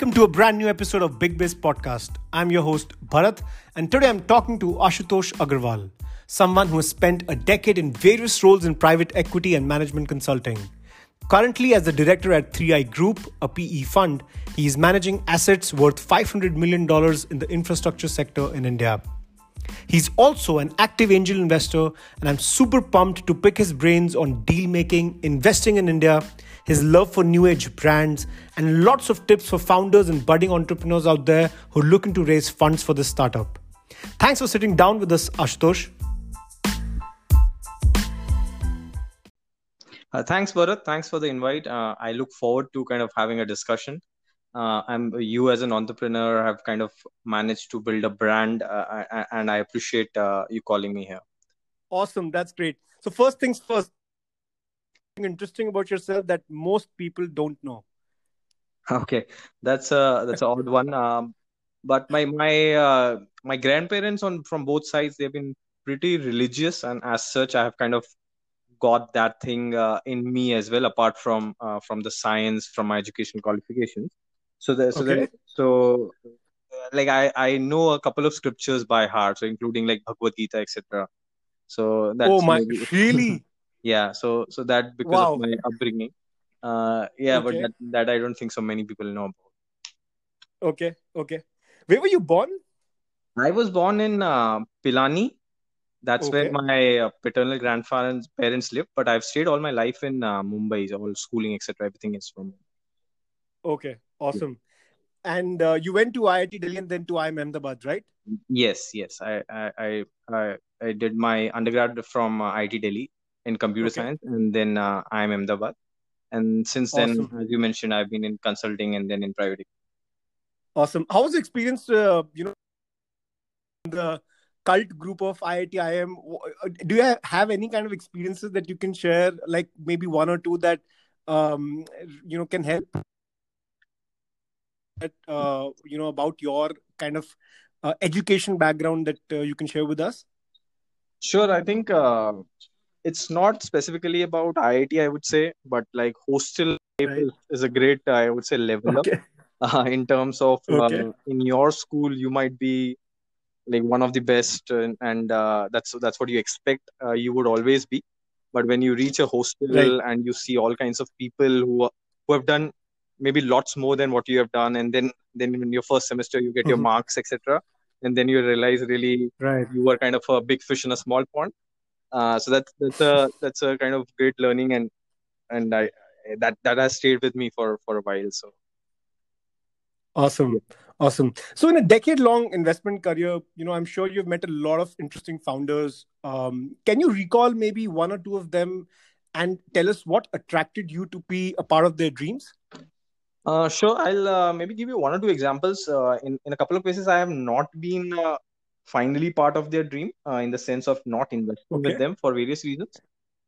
Welcome to a brand new episode of Big Biz Podcast. I'm your host, Bharat, and today I'm talking to Ashutosh Agarwal, someone who has spent a decade in various roles in private equity and management consulting. Currently, as the director at 3i Group, a PE fund, he is managing assets worth $500 million in the infrastructure sector in India. He's also an active angel investor, and I'm super pumped to pick his brains on deal making, investing in India, his love for new age brands, and lots of tips for founders and budding entrepreneurs out there who are looking to raise funds for this startup. Thanks for sitting down with us, Ashutosh. Uh, thanks, Bharat. Thanks for the invite. Uh, I look forward to kind of having a discussion. Uh, I'm you as an entrepreneur have kind of managed to build a brand, uh, and I appreciate uh, you calling me here. Awesome, that's great. So first things first, interesting about yourself that most people don't know. Okay, that's a that's an odd one. Um, but my my uh, my grandparents on from both sides they've been pretty religious, and as such, I have kind of got that thing uh, in me as well apart from uh, from the science from my education qualifications so the, so okay. so like i i know a couple of scriptures by heart so including like bhagavad gita etc so that's oh my maybe... really yeah so so that because wow. of my upbringing. Uh yeah okay. but that, that i don't think so many people know about. Okay okay. Where were you born? I was born in uh, pilani. That's okay. where my uh, paternal grandparents parents live but i've stayed all my life in uh, mumbai all schooling etc everything is from okay awesome. Yeah. and uh, you went to iit delhi and then to iim ahmedabad right? Yes yes. I i i, I did my undergrad from uh, iit delhi in computer okay. science and then uh, iim ahmedabad and since then as you mentioned i've been in consulting and then in private awesome how was the experience uh, you know the cult group of IIT uh, Do you have any kind of experiences that you can share, like maybe one or two that um, you know can help? That uh, you know about your kind of uh, education background that uh, you can share with us. Sure, I think uh, it's not specifically about IIT, I would say, but like hostel right. is a great, I would say, level okay. up. Uh, in terms of okay. uh, in your school you might be like one of the best and, and uh, that's that's what you expect uh, you would always be but when you reach a hostel right. and you see all kinds of people who are, who have done maybe lots more than what you have done and then then in your first semester you get mm-hmm. your marks etc and then you realize really right. you are kind of a big fish in a small pond uh, so that's that's a that's a kind of great learning and and i that that has stayed with me for for a while so awesome Awesome. So, in a decade long investment career, you know, I'm sure you've met a lot of interesting founders. Um, can you recall maybe one or two of them and tell us what attracted you to be a part of their dreams? Uh, sure. I'll uh, maybe give you one or two examples. Uh, in, in a couple of cases, I have not been uh, finally part of their dream uh, in the sense of not investing okay. with them for various reasons,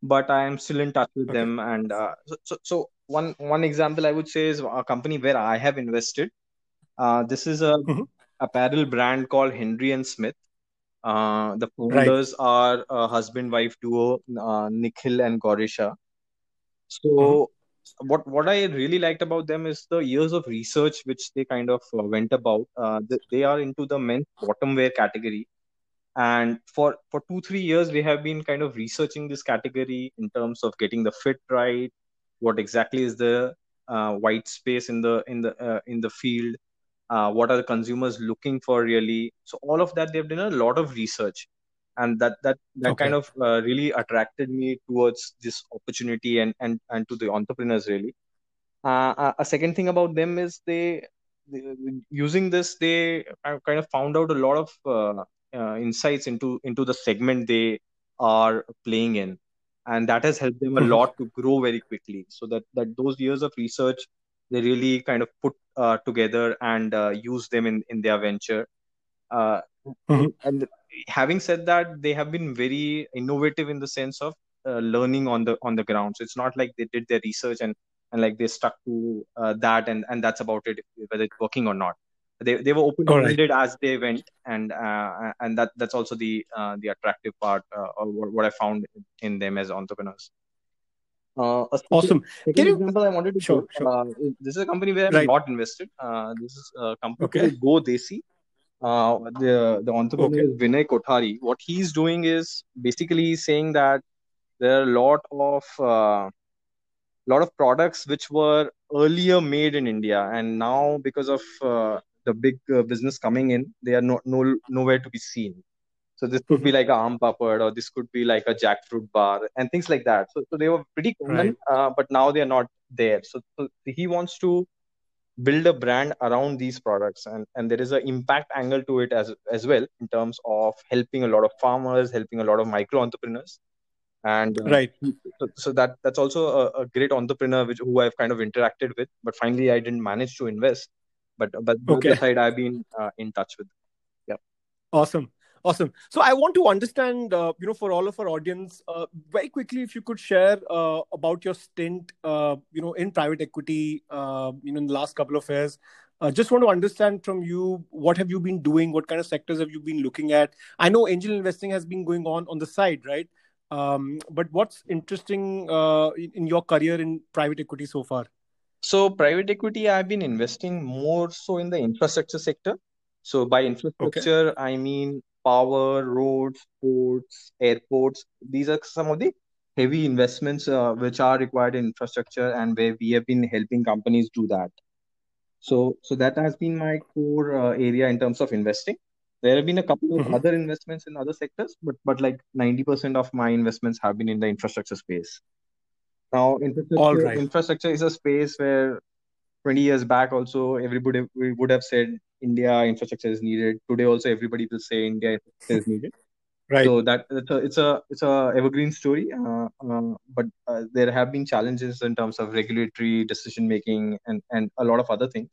but I am still in touch with okay. them. And uh, so, so, so, one, one example I would say is a company where I have invested uh, this is a mm-hmm. apparel brand called henry and Smith. Uh, the founders right. are a husband-wife duo, uh, Nikhil and gorisha So, mm-hmm. What what I really liked about them is the years of research which they kind of uh, went about. Uh, they, they are into the men's bottom wear category, and for for two three years they have been kind of researching this category in terms of getting the fit right, what exactly is the uh, white space in the in the uh, in the field uh, what are the consumers looking for really. So all of that they've done a lot of research and that that that okay. kind of uh, really attracted me towards this opportunity and and and to the entrepreneurs really uh, uh a second thing about them is they, they using this they kind of found out a lot of uh, uh, insights into into the segment they are playing in and that has helped them a mm-hmm. lot to grow very quickly so that that those years of research they really kind of put uh, together and uh, use them in, in their venture. Uh, mm-hmm. And having said that, they have been very innovative in the sense of uh, learning on the on the ground. So it's not like they did their research and and like they stuck to uh, that and and that's about it, whether it's working or not. They, they were open minded right. as they went, and uh, and that that's also the the attractive part or what, what I found in them as entrepreneurs. Uh, a Awesome. second Can you- example I wanted to Sure, show. Uh, this is a company where I'm Right. not invested. Uh, this is a company Okay. called Go Desi. Uh, the the entrepreneur Okay. Vinay Kothari. What he's doing is basically saying that there are a lot of uh, lot of products which were earlier made in India, and now because of uh, the big uh, business coming in, they are no, no nowhere to be seen. So this could be like a aam papad, or this could be like a jackfruit bar, and things like that. So, so they were pretty common, Right. uh, but now they are not there. So, so he wants to build a brand around these products, and and there is an impact angle to it as as well in terms of helping a lot of farmers, helping a lot of micro entrepreneurs, and uh, Right. so, so that that's also a, a great entrepreneur which who I've kind of interacted with, but finally I didn't manage to invest. But but the Okay. other side I've been uh, in touch with. Yeah. Awesome. Awesome. So I want to understand, uh, you know, for all of our audience, uh, very quickly, if you could share uh, about your stint, uh, you know, in private equity, uh, you know, in the last couple of years. Uh, just want to understand from you, what have you been doing? What kind of sectors have you been looking at? I know angel investing has been going on on the side, right? Um, but what's interesting uh, in, in your career in private equity so far? So private equity, I've been investing more so in the infrastructure sector. So by infrastructure, I mean power, roads, ports, airports. These are some of the heavy investments uh, which are required in infrastructure and where we have been helping companies do that. So, so that has been my core uh, area in terms of investing. There have been a couple of Mhm. other investments in other sectors, but but like 90% of my investments have been in the infrastructure space. Now, infrastructure All right. infrastructure is a space where 20 years back also everybody would have said India infrastructure is needed. Today also everybody will say India infrastructure is needed. Right. So that it's a it's a it's a evergreen story. Uh, uh, but uh, there have been challenges in terms of regulatory decision making and and a lot of other things.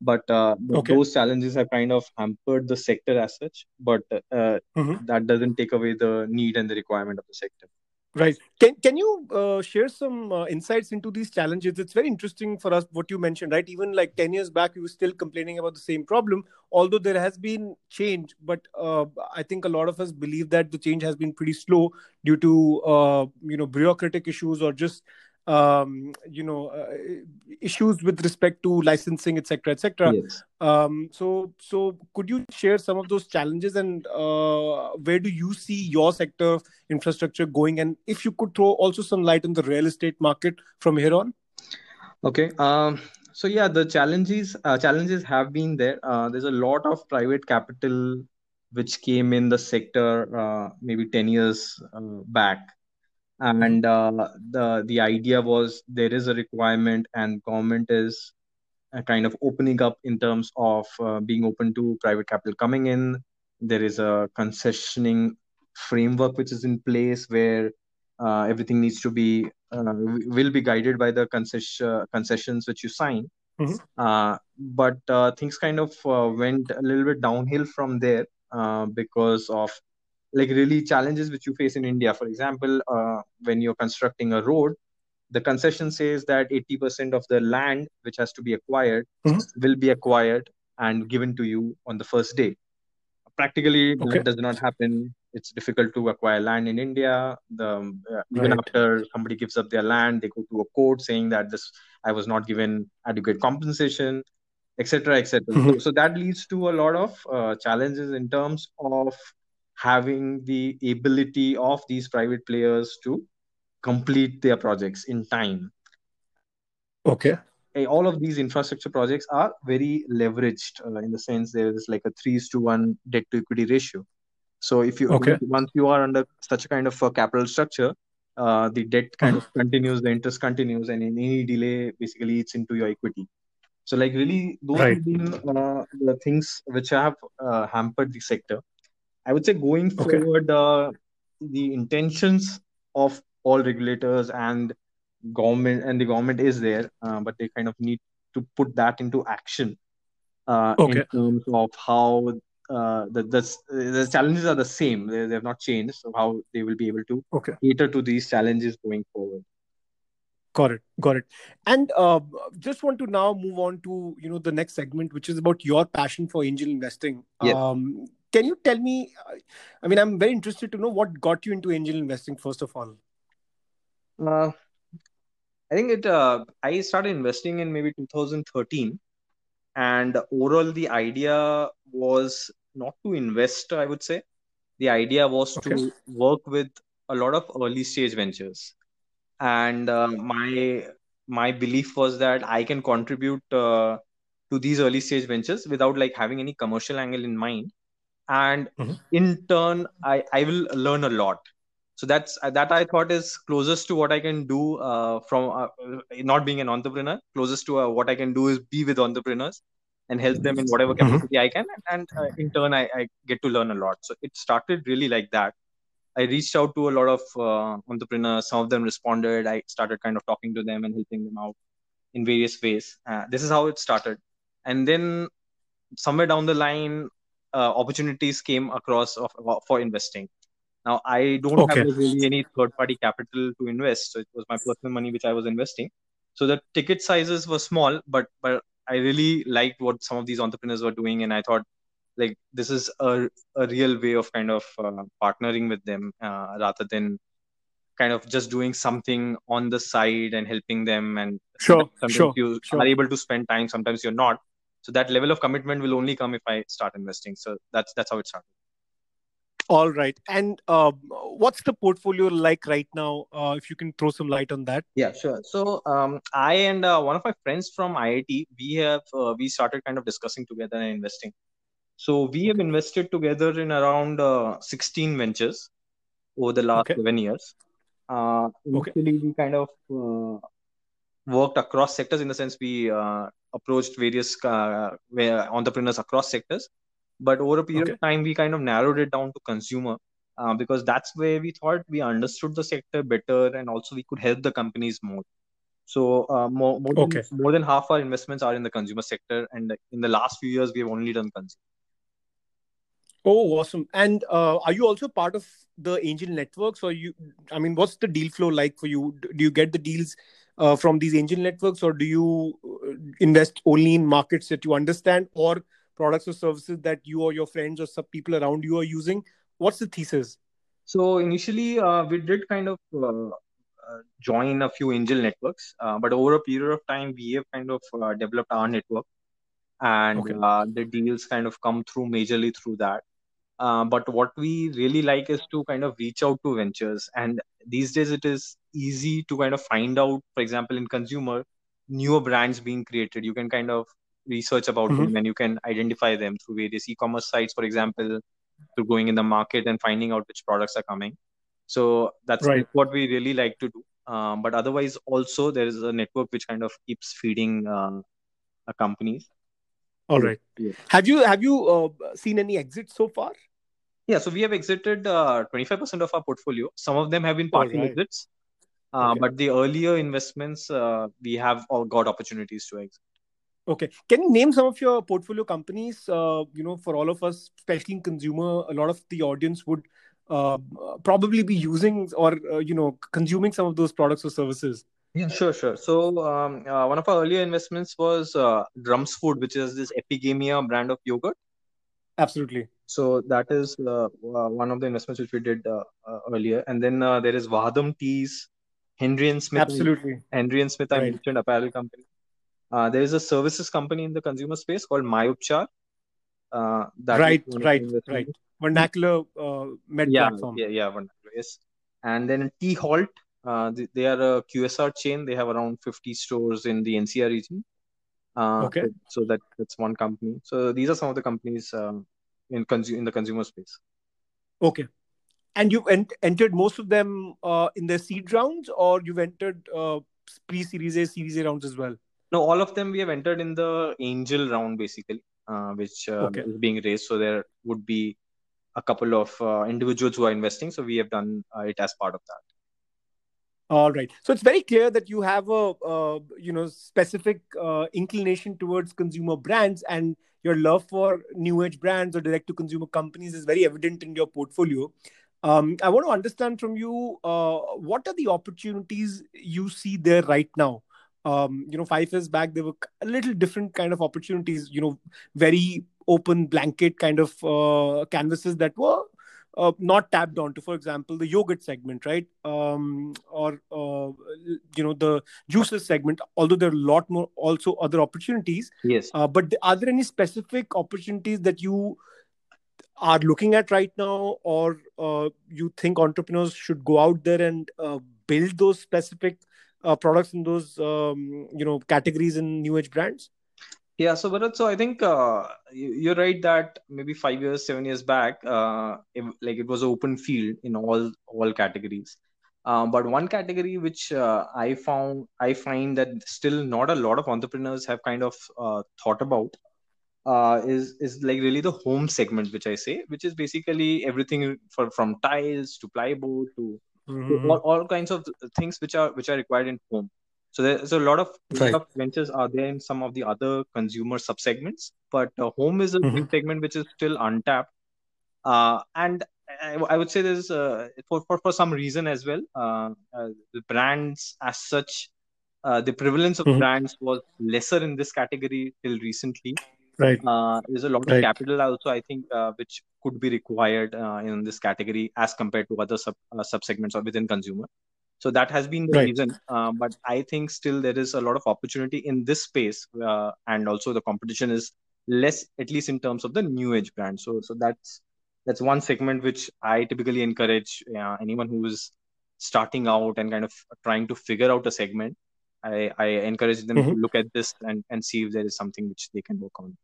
But uh, Okay. those challenges have kind of hampered the sector as such. But uh, Mhm. that doesn't take away the need and the requirement of the sector. Right. Can can you uh, share some uh, insights into these challenges? It's very interesting for us what you mentioned, right? Even like 10 years back, we were still complaining about the same problem, although there has been change. But uh, I think a lot of us believe that the change has been pretty slow due to uh, you know bureaucratic issues or just um, you know uh, issues with respect to licensing, etc., etc. Yes. Um, so, so could you share some of those challenges and uh, where do you see your sector of infrastructure going? And if you could throw also some light on the real estate market from here on. Okay. Um, so yeah, the challenges uh, challenges have been there. Uh, there's a lot of private capital which came in the sector uh, maybe 10 years uh, back, and uh, the the idea was there is a requirement and government is uh, kind of opening up in terms of uh, being open to private capital coming in. There is a concessioning framework which is in place where uh, everything needs to be uh, will be guided by the concession concessions which you sign. Mhm. Uh, but uh, things kind of uh, went a little bit downhill from there uh, because of like really challenges which you face in India. For example, uh, when you're constructing a road, the concession says that 80% of the land which has to be acquired Mhm. will be acquired and given to you on the first day. Practically, that does not happen. It's difficult to acquire land in India. The uh, even Right. after somebody gives up their land, they go to a court saying that this I was not given adequate compensation, etc., etc. So, Mhm. so that leads to a lot of uh, challenges in terms of having the ability of these private players to complete their projects in time. Okay. All of these infrastructure projects are very leveraged uh, in the sense there is like a three to one debt to equity ratio. So if you Okay. once you are under such a kind of a capital structure, uh, the debt kind of continues, the interest continues, and in any delay, basically, it's into your equity. So like really, those Right. have been uh, the things which have uh, hampered the sector. I would say going Okay. forward, uh, the intentions of all regulators and government and the government is there, uh, but they kind of need to put that into action uh, in terms of how uh, the, the the challenges are the same. They, they have not changed. So how they will be able to Okay. cater to these challenges going forward. Got it. Got it. And uh, just want to now move on to you know the next segment, which is about your passion for angel investing. Yes. Um, can you tell me? I mean, I'm very interested to know what got you into angel investing first of all. Uh, I think it. Uh, I started investing in maybe 2013, and overall the idea was not to invest. I would say the idea was okay. to work with a lot of early stage ventures, and uh, my my belief was that I can contribute uh, to these early stage ventures without like having any commercial angle in mind, and mm-hmm. in turn I I will learn a lot. So that's uh, that i thought is closest to what i can do uh, from uh, not being an entrepreneur closest to uh, what i can do is be with entrepreneurs and help them in whatever mm-hmm. capacity mm-hmm. i can. And uh, in turn I, I, get to learn a lot. So it started really like that. I reached out to a lot of uh, entrepreneurs. Some of them responded. I started kind of talking to them and helping them out in various ways. This is how it started. And then somewhere down the line opportunities came across of, for investing now I don't okay. have really any third party capital to invest, so it was my personal money which I was investing. So the ticket sizes were small, but but I really liked what some of these entrepreneurs were doing, and I thought like this is a a real way of kind of uh, partnering with them uh, rather than kind of just doing something on the side and helping them and sure sometimes sure, you sure. are able to spend time sometimes you're not so that level of commitment will only come if i start investing so that's that's how it started all right. And uh, what's the portfolio like right now? Uh, if you can throw some light on that. Yeah, sure. So um, I and uh, one of my friends from IIT, we have uh, we started kind of discussing together and investing. So we have invested together in around uh, 16 ventures over the last okay. seven years. Uh, initially, okay. we kind of worked across sectors in the sense we approached various entrepreneurs across sectors but over a period okay. of time we kind of narrowed it down to consumer uh, because that's where we thought we understood the sector better and also we could help the companies more so uh, more, more, okay. than, more than half our investments are in the consumer sector and in the last few years we have only done consumer Oh, awesome! And uh, are you also part of the angel networks, or you? I mean, what's the deal flow like for you? Do you get the deals uh, from these angel networks, or do you uh, invest only in markets that you understand, or products or services that you or your friends or some people around you are using? What's the thesis? So initially uh, we did kind of uh, uh, join a few angel networks uh, but over a period of time we have kind of uh, developed our network. And okay. Uh, the deals kind of come through majorly through that but what we really like is to kind of reach out to ventures. And these days it is easy to kind of find out for example in consumer newer brands being created. You can kind of research about mm-hmm. them and you can identify them through various e-commerce sites for example through going in the market and finding out which products are coming. So that's right. what we really like to do. Um, but otherwise also there is a network which kind of keeps feeding uh, companies all right yeah. have you have you uh, seen any exits so far yeah so we have exited uh, 25% of our portfolio some of them have been partial right. exits uh, okay. but the earlier investments uh, we have got opportunities to exit Okay. Can you name some of your portfolio companies? Uh, you know, for all of us, especially in consumer, a lot of the audience would uh, probably be using or uh, you know consuming some of those products or services. Yeah, sure, sure. So um, uh, one of our earlier investments was uh, Drums Food, which is this Epigamia brand of yogurt. Absolutely. So that is uh, one of the investments which we did earlier, and then there is Vahdam Teas, Henry and Smith. Absolutely. Henry and Smith, I right. mentioned apparel company. Uh, there is a services company in the consumer space called MyUpchar. Uh, right, right, right. Vernacular uh, med yeah, platform. Yeah, yeah, vernacular. Yes. And then T Halt. Uh, they, they, are a QSR chain. They have around 50 stores in the NCR region. Uh, okay. So, that that's one company. So these are some of the companies um, in consumer in the consumer space. Okay. And you've ent- entered most of them uh, in the seed rounds, or you've entered uh, pre-series A, series A rounds as well? No, all of them we have entered in the angel round basically, uh, which uh, okay. is being raised. So there would be a couple of uh, individuals who are investing. So we have done uh, it as part of that. All right. So it's very clear that you have a uh, you know specific uh, inclination towards consumer brands, and your love for new age brands or direct to consumer companies is very evident in your portfolio. Um, I want to understand from you what are the opportunities you see there right now um, you know, five years back, there were a little different kind of opportunities, you know, very open blanket kind of uh, canvases that were uh, not tapped onto. For example, the yogurt segment, right? Um, or uh, you know the juices segment although there are a lot more also other opportunities yes uh, but are there any specific opportunities that you are looking at right now or uh, you think entrepreneurs should go out there and uh, build those specific uh, products in those um, you know categories in new age brands yeah, so Bharat, so I think uh, you're right that maybe five years, seven years back, uh, it, like it was open field in all all categories. Um, but one category which uh, I found, I find that still not a lot of entrepreneurs have kind of uh, thought about uh, is is like really the home segment, which I say, which is basically everything for, from tiles to plywood to, mm-hmm. to all, all kinds of things which are which are required in home. So there's a lot of, right. ventures are there in some of the other consumer subsegments, but uh, home is a mm-hmm. segment which is still untapped. Uh, and I, I, would say there's uh, for, for for some reason as well. Uh, uh, the brands as such, uh, the prevalence of mm-hmm. brands was lesser in this category till recently. Right. there's a lot right. of capital also, I think, which could be required in this category as compared to other sub subsegments or within consumer so that has been the right. reason uh, but i think still there is a lot of opportunity in this space uh, and also the competition is less at least in terms of the new age brand so so that's that's one segment which i typically encourage uh, anyone who is starting out and kind of trying to figure out a segment i i encourage them mm-hmm. to look at this and and see if there is something which they can work on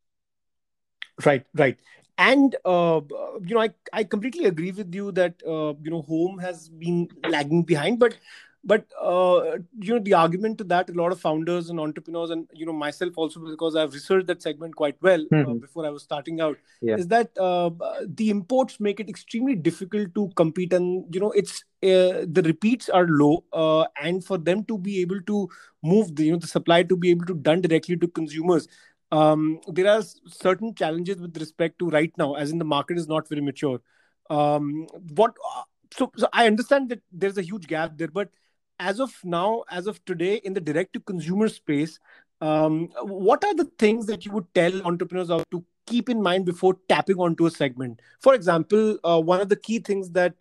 right right and uh, you know I, I completely agree with you that uh, you know home has been lagging behind but but uh, you know the argument to that a lot of founders and entrepreneurs and you know myself also because i've researched that segment quite well uh, mm-hmm. before i was starting out yeah. is that uh, the imports make it extremely difficult to compete and you know it's uh, the repeats are low and for them to be able to move the you know the supply to be able to done directly to consumers um, there are certain challenges with respect to right now, as in the market is not very mature. Um, what so, so I understand that there's a huge gap there, but as of now, as of today, in the direct to consumer space, um, what are the things that you would tell entrepreneurs to keep in mind before tapping onto a segment? For example, uh, one of the key things that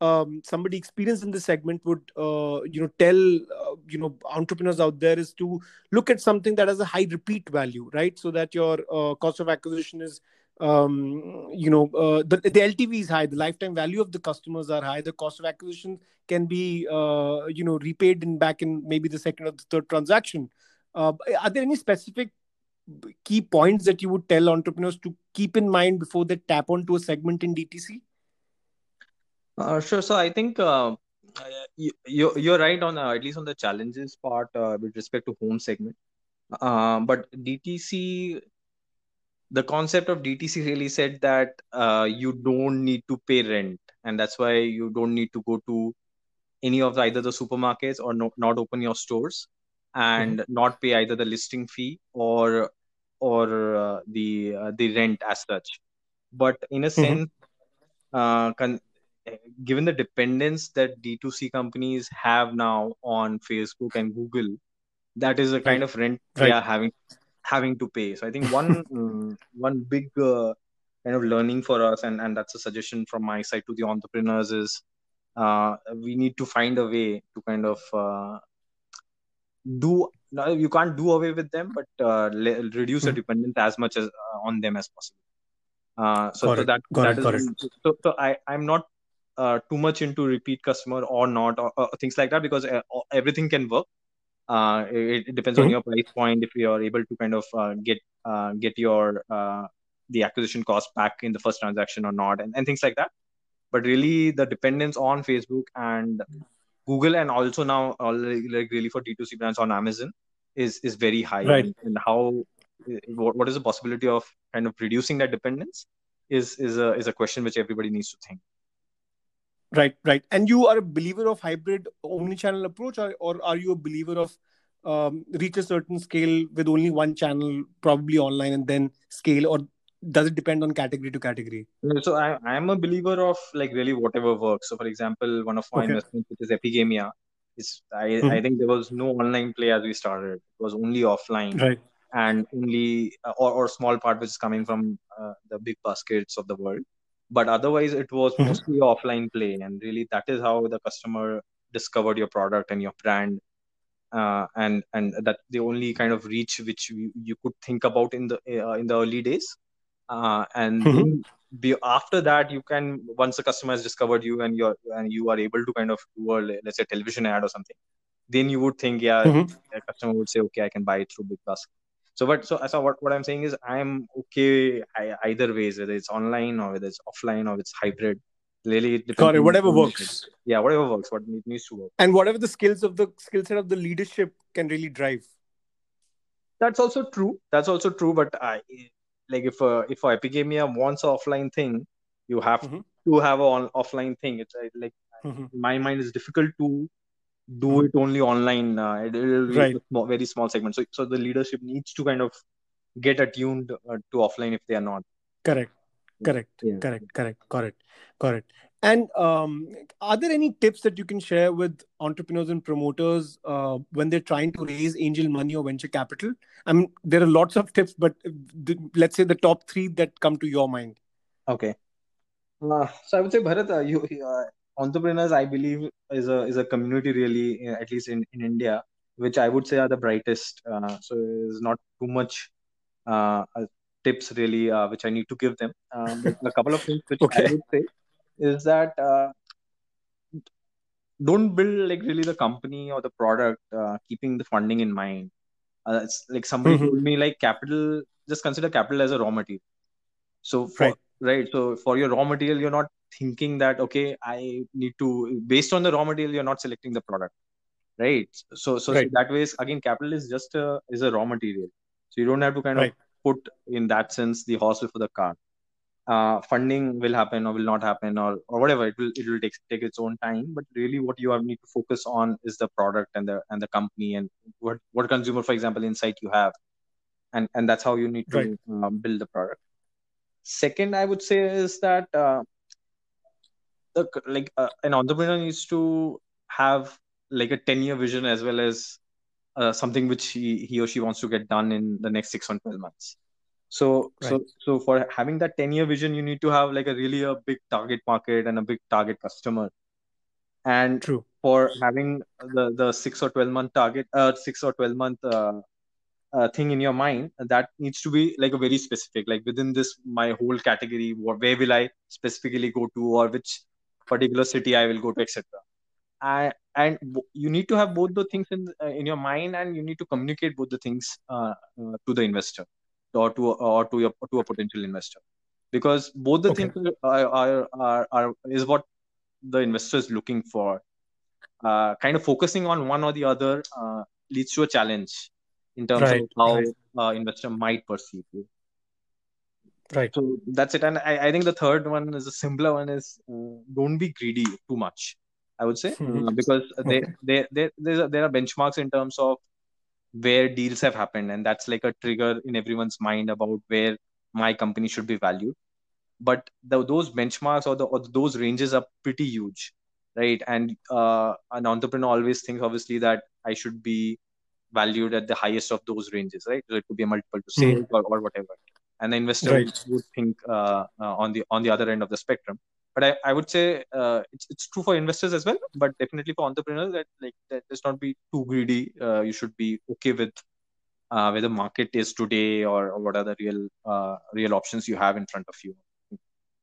um, somebody experienced in this segment would uh, you know tell uh, you know entrepreneurs out there is to look at something that has a high repeat value right? So that your uh, cost of acquisition is um, you know uh, the, the ltv is high the lifetime value of the customers are high the cost of acquisition can be uh, you know repaid in back in maybe the second or the third transaction. Uh, are there any specific key points that you would tell entrepreneurs to keep in mind before they tap onto a segment in dtc uh, sure. So I think uh, you, you're right on uh, at least on the challenges part uh, with respect to home segment. Uh, but DTC, the concept of DTC really said that uh, you don't need to pay rent, and that's why you don't need to go to any of the, either the supermarkets or no, not open your stores and mm-hmm. not pay either the listing fee or or the the rent as such. But in a mm-hmm. sense, con- given the dependence that D2C companies have now on Facebook and Google, that is a kind of rent right. they are having having to pay. So I think one um, one big uh, kind of learning for us, and and that's a suggestion from my side to the entrepreneurs is uh, we need to find a way to kind of uh, do you can't do away with them, but uh, le- reduce the dependence as much as uh, on them as possible. Uh, so, so that, that is, so, so I, I'm not uh, too much into repeat customer or not or, or things like that because uh, everything can work uh, it, it, depends mm-hmm. on your price point if you are able to kind of uh, get uh, get your uh, the acquisition cost back in the first transaction or not and, and things like that but really the dependence on facebook and google and also now like really for d2c brands on amazon is is very high right. and, and how what, what is the possibility of kind of reducing that dependence is is a is a question which everybody needs to think Right, right. And you are a believer of hybrid omni-channel approach, or, or are you a believer of um, reach a certain scale with only one channel, probably online, and then scale, or does it depend on category to category? So I I am a believer of like really whatever works. So for example, one of my okay. investments, which is Epigamia, is I mm-hmm. I think there was no online play as we started. It was only offline. Right. And only or, or small part which is coming from uh, the big baskets of the world but otherwise it was mm-hmm. mostly offline play and really that is how the customer discovered your product and your brand uh, and and that the only kind of reach which you, you could think about in the uh, in the early days uh, and mm-hmm. then be, after that you can once the customer has discovered you and you're and you are able to kind of do a let's say television ad or something then you would think yeah mm-hmm. a customer would say okay i can buy it through big basket so but so, so what, what i'm saying is i'm okay I, either ways whether it's online or whether it's offline or it's hybrid. Really it depends it, whatever works. yeah whatever works what needs to work. And whatever the skills of the skill set of the leadership can really drive. That's also true. That's also true but i like if uh, if Epigamia wants an offline thing, you have mm-hmm. to have an offline thing. It's uh, like mm-hmm. my mind is difficult to do mm-hmm. it only online. Uh, it, will be right. small, very small segment. So so the leadership needs to kind of get attuned uh, to offline if they are not. Correct. Correct. Yeah. Correct. Correct. Correct. Correct. And um, are there any tips that you can share with entrepreneurs and promoters uh, when they're trying to raise angel money or venture capital? I mean, there are lots of tips, but the, let's say the top three that come to your mind. Okay. Uh, so I would say, Bharat, uh, you, uh, entrepreneurs, I believe, is a is a community really, uh, at least in, in India, which I would say are the brightest. Uh, so it's not too much tips really, which I need to give them. Um, a couple of things which okay. I would say is that uh, don't build like really the company or the product uh, keeping the funding in mind. Uh, it's like somebody mm-hmm. told me like capital, just consider capital as a raw material. So for, right. Right, so for your raw material, you're not thinking that okay, I need to based on the raw material, you're not selecting the product, right? So so, right. so that way, is, again, capital is just a is a raw material. So you don't have to kind right. of put in that sense the horse before the car uh, funding will happen or will not happen or, or whatever it will it will take take its own time but really what you have need to focus on is the product and the and the company and what what consumer for example insight you have and and that's how you need to right. uh, build the product second i would say is that uh, the like uh, an entrepreneur needs to have like a 10 year vision as well as uh, something which he, he or she wants to get done in the next 6 or 12 months so right. so so for having that 10 year vision you need to have like a really a big target market and a big target customer and True. for having the the 6 or 12 month target uh 6 or 12 month uh, uh, thing in your mind that needs to be like a very specific like within this my whole category what where will i specifically go to or which particular city i will go to etc I, and you need to have both the things in uh, in your mind and you need to communicate both the things uh, uh, to the investor or to or to your to a potential investor. Because both the okay. things are, are, are, are is what the investor is looking for. Uh, kind of focusing on one or the other uh, leads to a challenge in terms right, of how right. uh, investor might perceive you right so that's it and I, I think the third one is a simpler one is uh, don't be greedy too much i would say mm-hmm. because okay. they, they, they, there are benchmarks in terms of where deals have happened and that's like a trigger in everyone's mind about where my company should be valued but the, those benchmarks or, the, or those ranges are pretty huge right and uh, an entrepreneur always thinks obviously that i should be valued at the highest of those ranges right? So it could be a multiple to sales mm-hmm. or, or whatever. And the investor right. would think uh, uh, on the on the other end of the spectrum. But I, I would say uh, it's, it's true for investors as well but definitely for entrepreneurs that like that let's not be too greedy. Uh, you should be okay with uh, where the market is today or, or what are the real uh, real options you have in front of you.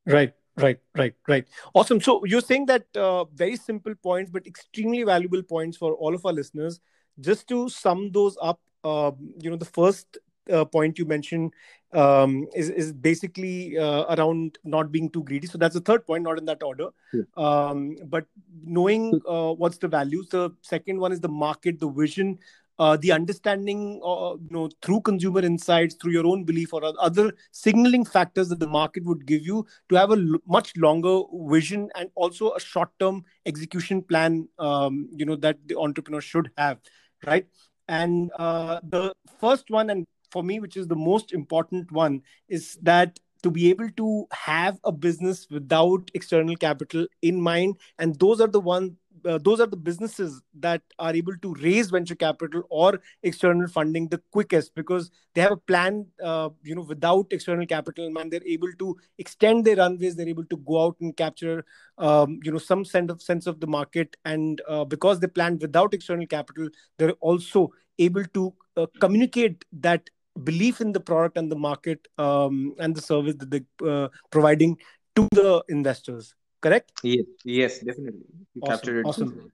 Right right right right. Awesome. So you're saying that uh, very simple points but extremely valuable points for all of our listeners just to sum those up uh, you know the first uh, point you mentioned um, is is basically uh, around not being too greedy. So that's the third point, not in that order. Yeah. Um, but knowing uh, what's the values. The second one is the market, the vision, uh, the understanding, uh, you know, through consumer insights, through your own belief or other signaling factors that the market would give you to have a l- much longer vision and also a short-term execution plan. Um, you know that the entrepreneur should have, right? And uh, the first one and for me, which is the most important one, is that to be able to have a business without external capital in mind, and those are the ones uh, those are the businesses that are able to raise venture capital or external funding the quickest because they have a plan uh, you know without external capital and they're able to extend their runways they're able to go out and capture um, you know some sense of sense of the market and uh, because they plan without external capital they're also able to uh, communicate that belief in the product and the market um, and the service that they're uh, providing to the investors correct? Yes yes definitely. You awesome. captured it. awesome.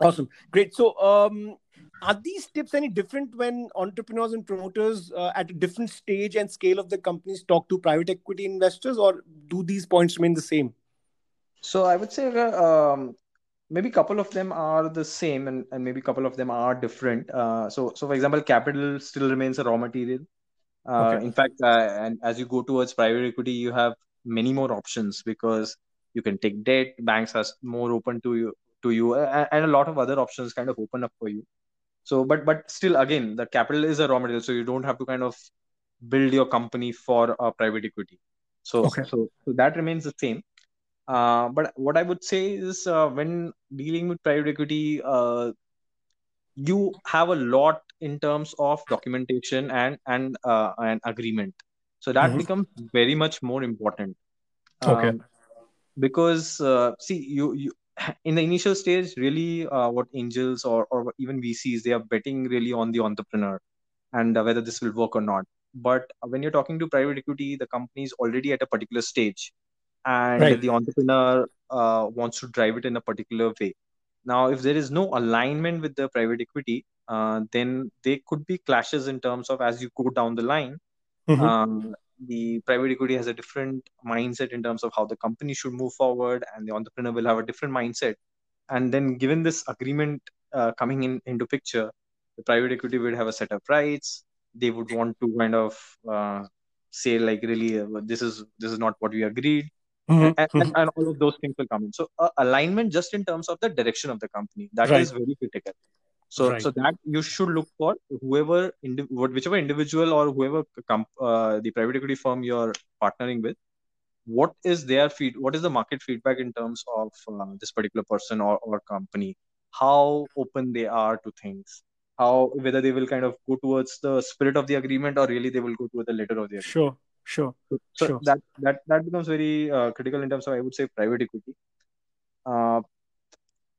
Awesome. Great. So um, are these tips any different when entrepreneurs and promoters uh, at a different stage and scale of the companies talk to private equity investors or do these points remain the same? So i would say uh, um, maybe a couple of them are the same and, and maybe a couple of them are different. Uh, so so for example capital still remains a raw material. Uh, okay. in fact uh, and as you go towards private equity you have many more options because you can take debt banks are more open to you to you and, a lot of other options kind of open up for you so but but still again the capital is a raw material so you don't have to kind of build your company for a private equity so okay. so, so that remains the same uh, but what I would say is uh, when dealing with private equity, uh, you have a lot in terms of documentation and and uh, an agreement. So that mm-hmm. becomes very much more important. Okay. Because uh, see, you you in the initial stage, really, uh, what angels or or even VCs they are betting really on the entrepreneur and whether this will work or not. But when you're talking to private equity, the company is already at a particular stage and right. the entrepreneur uh, wants to drive it in a particular way now if there is no alignment with the private equity uh, then there could be clashes in terms of as you go down the line mm-hmm. um, the private equity has a different mindset in terms of how the company should move forward and the entrepreneur will have a different mindset and then given this agreement uh, coming in into picture the private equity would have a set of rights they would want to kind of uh, say like really uh, this is this is not what we agreed Mm-hmm. And, and, mm-hmm. and, all of those things will come in. So uh, alignment just in terms of the direction of the company that right. is very critical. So right. so that you should look for whoever indi- whichever individual or whoever comp- uh, the private equity firm you're partnering with. What is their feed? What is the market feedback in terms of uh, this particular person or, or company? How open they are to things? How whether they will kind of go towards the spirit of the agreement or really they will go towards the letter of the agreement. Sure sure so sure. that that that becomes very uh, critical in terms of i would say private equity uh,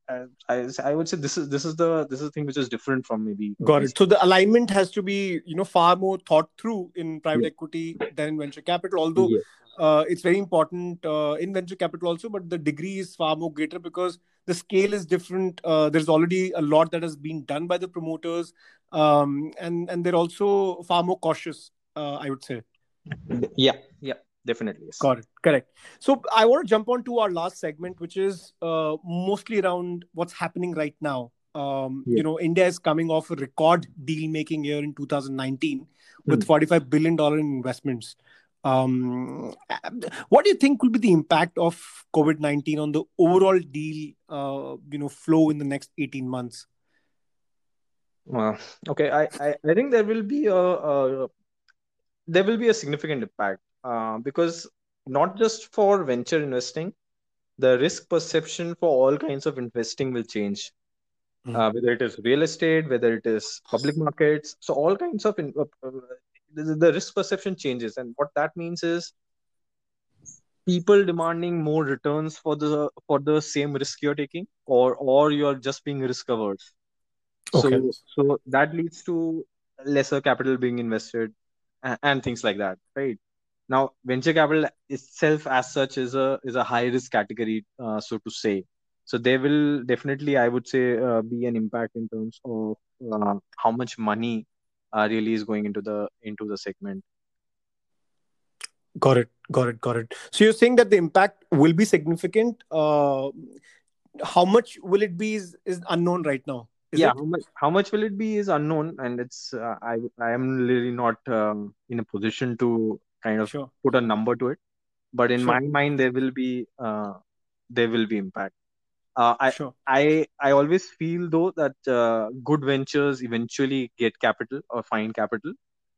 I, I would say this is this is the this is the thing which is different from maybe got it so the alignment has to be you know far more thought through in private yeah. equity than in venture capital although yeah. uh, it's very important uh, in venture capital also but the degree is far more greater because the scale is different uh, there's already a lot that has been done by the promoters um, and and they're also far more cautious uh, i would say yeah yeah definitely yes. got it correct so i want to jump on to our last segment which is uh, mostly around what's happening right now um, yeah. you know india is coming off a record deal making year in 2019 with mm. 45 billion dollar in investments um, what do you think will be the impact of covid-19 on the overall deal uh, you know flow in the next 18 months well, okay I, I i think there will be a, a there will be a significant impact uh, because not just for venture investing, the risk perception for all kinds of investing will change. Mm-hmm. Uh, whether it is real estate, whether it is public markets, so all kinds of in, uh, the, the risk perception changes, and what that means is people demanding more returns for the for the same risk you're taking, or or you're just being risk averse. Okay. So so that leads to lesser capital being invested and things like that right now venture capital itself as such is a is a high risk category uh, so to say. So there will definitely i would say uh, be an impact in terms of uh, how much money uh, really is going into the into the segment. Got it. Got it. Got it. So you're saying that the impact will be significant uh, how much will it be is, is unknown right now? Is yeah, how much, how much will it be is unknown, and it's uh, I I am really not um, in a position to kind of sure. put a number to it. But in sure. my mind, there will be uh, there will be impact. Uh, I sure. I I always feel though that uh, good ventures eventually get capital or find capital.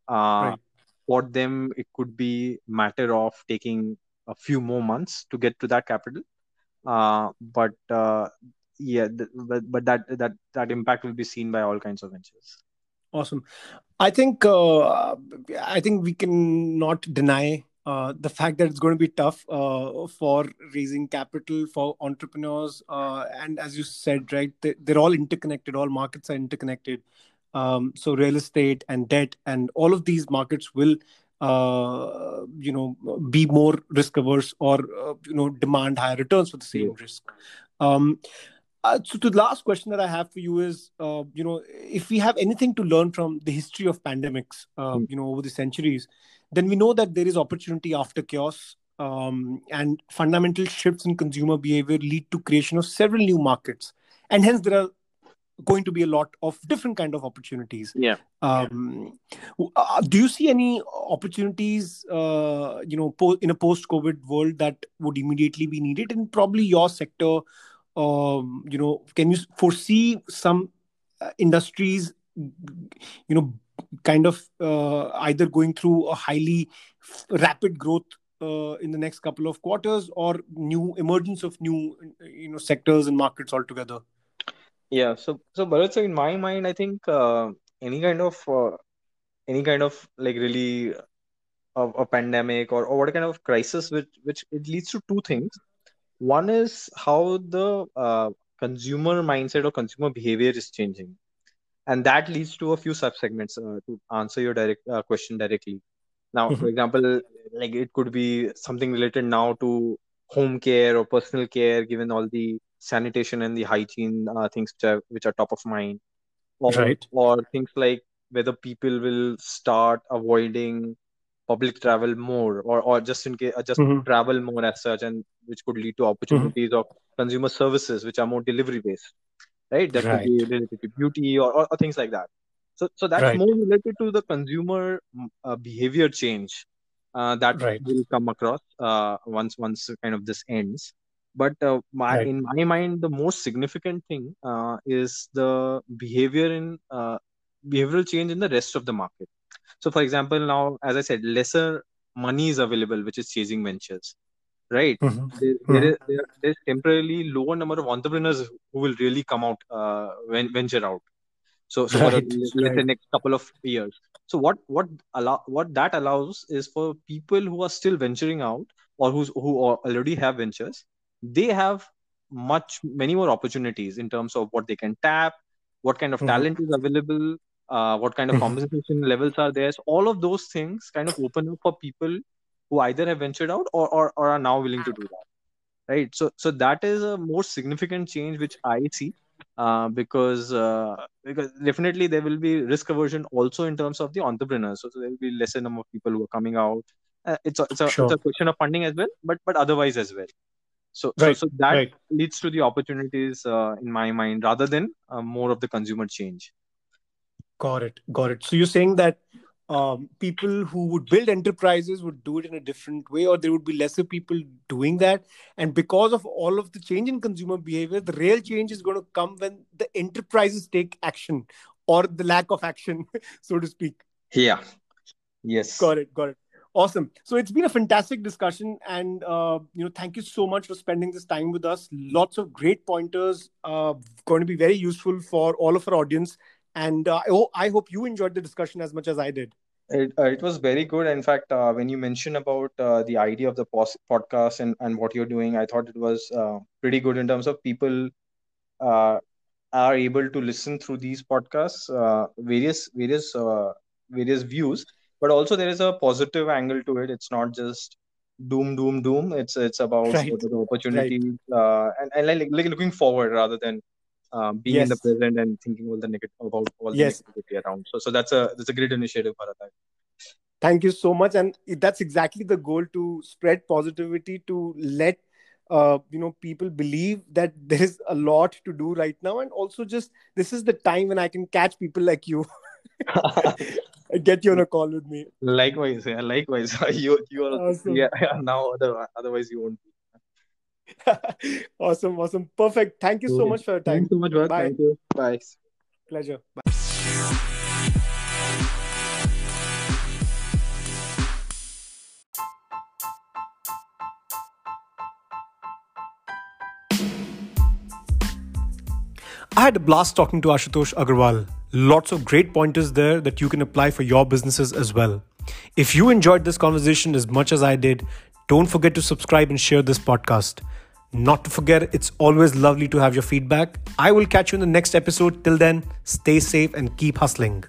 Uh, right. For them, it could be matter of taking a few more months to get to that capital. Uh, but uh, yeah, th- but, but that that that impact will be seen by all kinds of ventures. Awesome. I think uh, I think we can not deny uh, the fact that it's going to be tough uh, for raising capital for entrepreneurs. Uh, and as you said, right, they, are all interconnected. All markets are interconnected. Um, so real estate and debt and all of these markets will, uh, you know, be more risk averse or uh, you know demand higher returns for the same yeah. risk. Um, uh, so, to the last question that I have for you is, uh, you know, if we have anything to learn from the history of pandemics, uh, mm. you know, over the centuries, then we know that there is opportunity after chaos, um, and fundamental shifts in consumer behavior lead to creation of several new markets, and hence there are going to be a lot of different kind of opportunities. Yeah. Um, uh, do you see any opportunities, uh, you know, po- in a post-COVID world that would immediately be needed in probably your sector? Um, you know can you foresee some uh, industries you know kind of uh, either going through a highly rapid growth uh, in the next couple of quarters or new emergence of new you know sectors and markets altogether? Yeah so so Bharat, so in my mind i think uh, any kind of uh, any kind of like really a, a pandemic or, or what kind of crisis which which it leads to two things one is how the uh, consumer mindset or consumer behavior is changing, and that leads to a few subsegments uh, to answer your direct uh, question directly. Now, for mm-hmm. example, like it could be something related now to home care or personal care, given all the sanitation and the hygiene uh, things which are which are top of mind, or, right. or things like whether people will start avoiding public travel more or, or just in case uh, just mm-hmm. travel more as such and which could lead to opportunities mm-hmm. of consumer services which are more delivery based right that right. could be related to beauty or, or, or, things like that so so that's right. more related to the consumer mm, uh, behavior change uh, that right. will come across uh, once once kind of this ends but uh, my, in my mind the most significant thing uh, is the behavior in behavioral change in the rest of the market so, for example, now, as I said, lesser money is available, which is chasing ventures, right? Mm-hmm. There, mm-hmm. there is there, there's temporarily lower number of entrepreneurs who will really come out uh, when venture out. So, so right. for let's right. say next couple of years. So, what what allow what that allows is for people who are still venturing out or who's who already have ventures, they have much many more opportunities in terms of what they can tap, what kind of mm-hmm. talent is available, uh, what kind of compensation levels are there. So all of those things kind of open up for people who either have ventured out or, or, or are now willing to do that. Right. So so that is a more significant change which I see. Uh, because uh, because definitely there will be risk aversion also in terms of the entrepreneurs. So, so there will be lesser number of people who are coming out. Uh, it's a, it's a, sure. it's a question of funding as well, but but otherwise as well. So right. so, so that right. leads to the opportunities uh, in my mind rather than uh, more of the consumer change. Got it. Got it. So you're saying that um, people who would build enterprises would do it in a different way, or there would be lesser people doing that. And because of all of the change in consumer behavior, the real change is going to come when the enterprises take action or the lack of action, so to speak. Yeah. Yes. Got it. Got it. Awesome. So it's been a fantastic discussion, and uh, you know, thank you so much for spending this time with us. Lots of great pointers, uh, going to be very useful for all of our audience and uh, I, ho- I hope you enjoyed the discussion as much as I did. It, uh, it was very good. In fact, uh, when you mentioned about uh, the idea of the pos- podcast and, and what you're doing, I thought it was uh, pretty good in terms of people uh, are able to listen through these podcasts, various various various views, but also there is a positive angle to it. It's not just doom doom doom. It's it's about right. the opportunities right. and, and like, like looking forward rather than uh, being yes. in the present and thinking all the negative about all the yes. negativity around. So, so that's a that's a great initiative, Bharat. Thank you so much, and that's exactly the goal to spread positivity to let uh, you know people believe that there is a lot to do right now, and also just this is the time when I can catch people like you. get you on a call with me. Likewise, yeah, likewise. you you are awesome. yeah, yeah, now other, otherwise you won't awesome, awesome. Perfect. Thank you so much for your time. Thank you so much, Bye. Thank you. Bye. Pleasure. Bye. I had a blast talking to Ashutosh Agarwal. Lots of great pointers there that you can apply for your businesses as well. If you enjoyed this conversation as much as I did, don't forget to subscribe and share this podcast. Not to forget, it's always lovely to have your feedback. I will catch you in the next episode. Till then, stay safe and keep hustling.